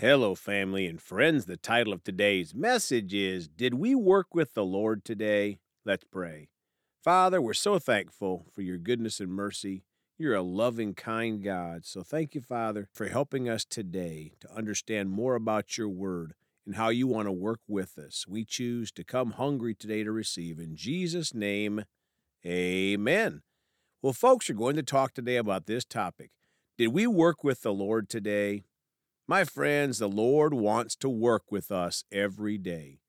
Hello, family and friends. The title of today's message is Did We Work with the Lord Today? Let's pray. Father, we're so thankful for your goodness and mercy. You're a loving, kind God. So thank you, Father, for helping us today to understand more about your word and how you want to work with us. We choose to come hungry today to receive. In Jesus' name, amen. Well, folks, we're going to talk today about this topic. Did we work with the Lord today? My friends, the Lord wants to work with us every day.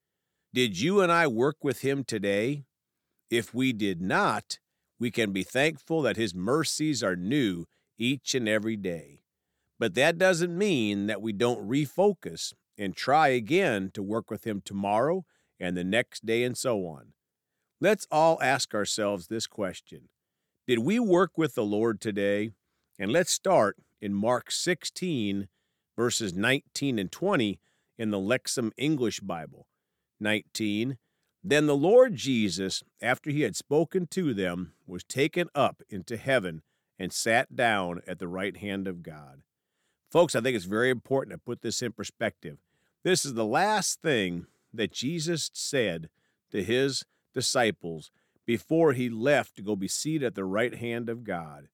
Did you and I work with Him today? If we did not, we can be thankful that His mercies are new each and every day. But that doesn't mean that we don't refocus and try again to work with Him tomorrow and the next day and so on. Let's all ask ourselves this question Did we work with the Lord today? And let's start in Mark 16 verses 19 and 20 in the Lexham English Bible. 19. Then the Lord Jesus, after he had spoken to them, was taken up into heaven and sat down at the right hand of God. Folks, I think it's very important to put this in perspective. This is the last thing that Jesus said to his disciples before he left to go be seated at the right hand of God.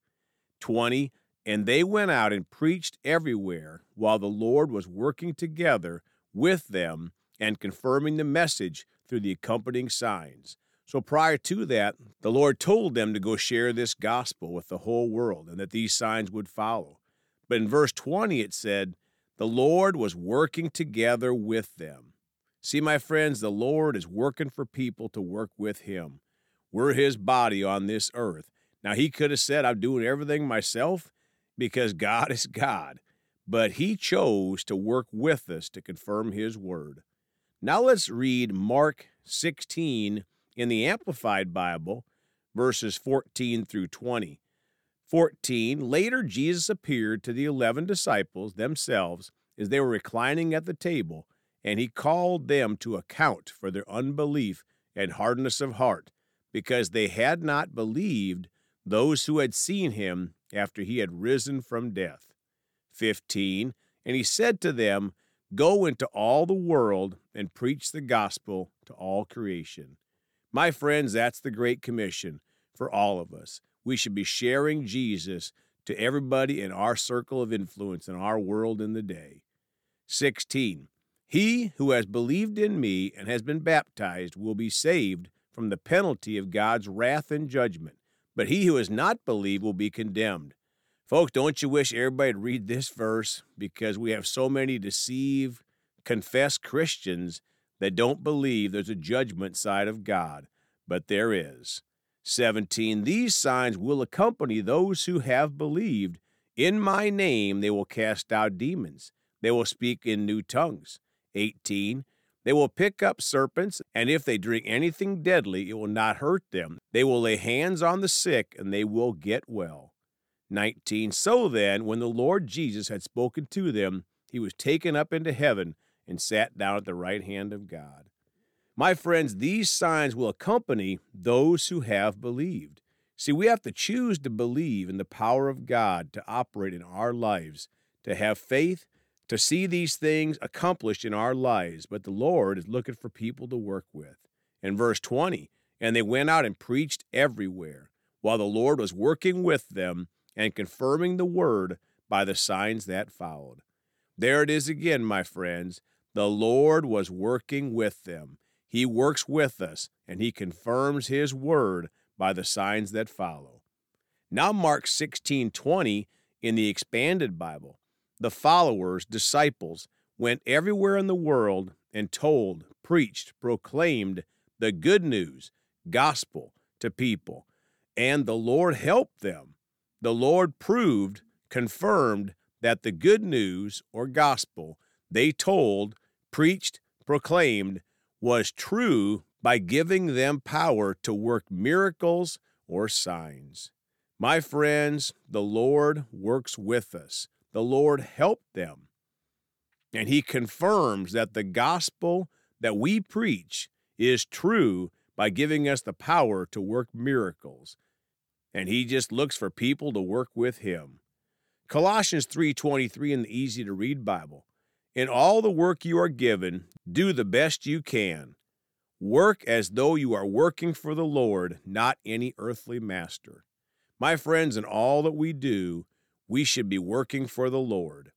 20. And they went out and preached everywhere while the Lord was working together with them and confirming the message through the accompanying signs. So prior to that, the Lord told them to go share this gospel with the whole world and that these signs would follow. But in verse 20, it said, The Lord was working together with them. See, my friends, the Lord is working for people to work with Him. We're His body on this earth. Now, He could have said, I'm doing everything myself because God is God, but He chose to work with us to confirm His word. Now let's read Mark 16 in the Amplified Bible, verses 14 through 20. 14. Later, Jesus appeared to the eleven disciples themselves as they were reclining at the table, and he called them to account for their unbelief and hardness of heart, because they had not believed those who had seen him after he had risen from death. 15. And he said to them, Go into all the world and preach the gospel to all creation. My friends, that's the Great Commission for all of us. We should be sharing Jesus to everybody in our circle of influence in our world in the day. 16. He who has believed in me and has been baptized will be saved from the penalty of God's wrath and judgment but he who has not believed will be condemned. Folks, don't you wish everybody would read this verse because we have so many deceived, confessed Christians that don't believe there's a judgment side of God, but there is. 17 These signs will accompany those who have believed. In my name they will cast out demons. They will speak in new tongues. 18 they will pick up serpents, and if they drink anything deadly, it will not hurt them. They will lay hands on the sick, and they will get well. 19. So then, when the Lord Jesus had spoken to them, he was taken up into heaven and sat down at the right hand of God. My friends, these signs will accompany those who have believed. See, we have to choose to believe in the power of God to operate in our lives, to have faith, to see these things accomplished in our lives, but the Lord is looking for people to work with. In verse 20, and they went out and preached everywhere, while the Lord was working with them and confirming the word by the signs that followed. There it is again, my friends. The Lord was working with them. He works with us, and He confirms His word by the signs that follow. Now, Mark 16 20 in the Expanded Bible the followers, disciples, went everywhere in the world and told, preached, proclaimed the good news, gospel to people. And the Lord helped them. The Lord proved, confirmed that the good news or gospel they told, preached, proclaimed was true by giving them power to work miracles or signs. My friends, the Lord works with us the Lord helped them. And he confirms that the gospel that we preach is true by giving us the power to work miracles. And he just looks for people to work with him. Colossians 3:23 in the easy to read Bible. In all the work you are given, do the best you can. Work as though you are working for the Lord, not any earthly master. My friends, in all that we do, we should be working for the Lord.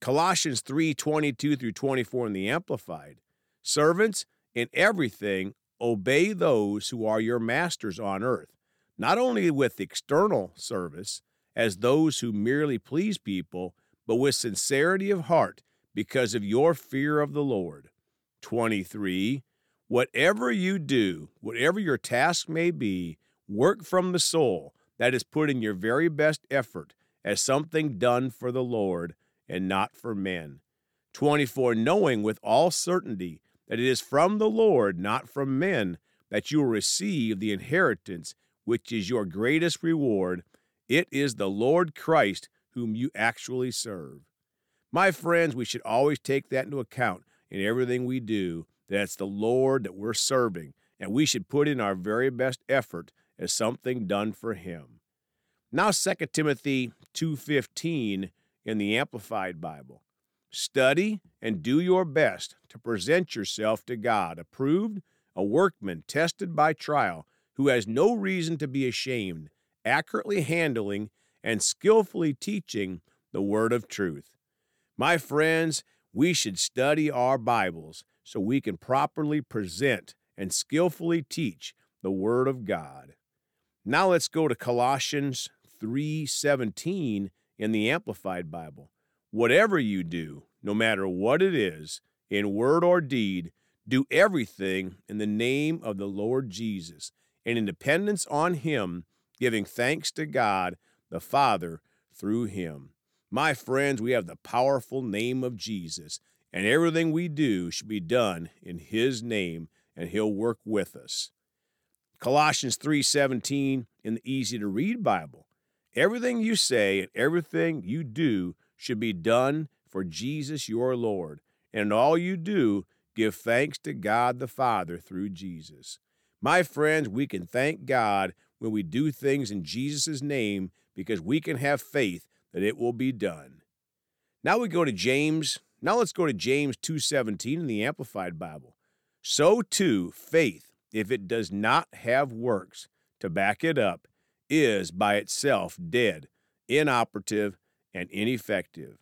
Colossians 3 22 through 24 in the Amplified. Servants, in everything, obey those who are your masters on earth, not only with external service, as those who merely please people, but with sincerity of heart, because of your fear of the Lord. 23. Whatever you do, whatever your task may be, work from the soul, that is, putting your very best effort as something done for the Lord and not for men. 24. Knowing with all certainty that it is from the Lord, not from men, that you will receive the inheritance, which is your greatest reward. It is the Lord Christ whom you actually serve. My friends, we should always take that into account in everything we do. That it's the Lord that we're serving, and we should put in our very best effort as something done for Him. Now, 2 Timothy 2:15 in the Amplified Bible. Study and do your best to present yourself to God, approved, a workman tested by trial, who has no reason to be ashamed, accurately handling and skillfully teaching the word of truth. My friends, we should study our Bibles so we can properly present and skillfully teach the word of God. Now let's go to Colossians 3:17 in the Amplified Bible. Whatever you do, no matter what it is, in word or deed, do everything in the name of the Lord Jesus, and in dependence on him, giving thanks to God the Father through him. My friends, we have the powerful name of Jesus, and everything we do should be done in his name, and he'll work with us. Colossians 3:17 in the easy to read Bible. Everything you say and everything you do should be done for Jesus your Lord. And all you do, give thanks to God the Father through Jesus. My friends, we can thank God when we do things in Jesus' name because we can have faith that it will be done. Now we go to James. Now let's go to James 2:17 in the Amplified Bible. So too faith, if it does not have works to back it up, is by itself dead, inoperative, and ineffective.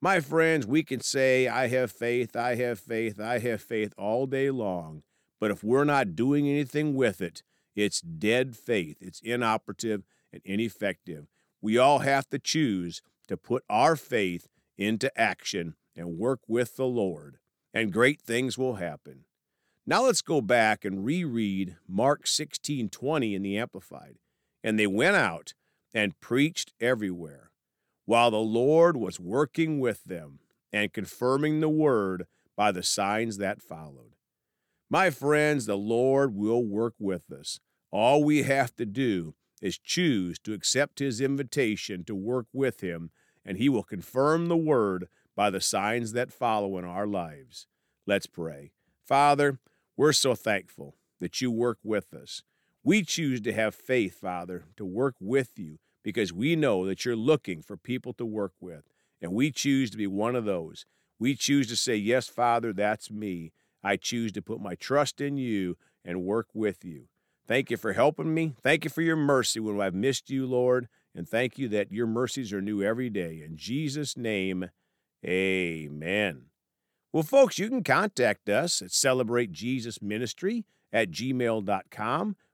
My friends, we can say, I have faith, I have faith, I have faith all day long, but if we're not doing anything with it, it's dead faith. It's inoperative and ineffective. We all have to choose to put our faith into action and work with the Lord, and great things will happen. Now let's go back and reread Mark 16:20 in the Amplified. And they went out and preached everywhere, while the Lord was working with them and confirming the word by the signs that followed. My friends, the Lord will work with us. All we have to do is choose to accept his invitation to work with him, and he will confirm the word by the signs that follow in our lives. Let's pray. Father, we're so thankful that you work with us. We choose to have faith, Father, to work with you because we know that you're looking for people to work with, and we choose to be one of those. We choose to say, Yes, Father, that's me. I choose to put my trust in you and work with you. Thank you for helping me. Thank you for your mercy when I've missed you, Lord. And thank you that your mercies are new every day. In Jesus' name, amen. Well, folks, you can contact us at Celebrate Jesus Ministry at gmail.com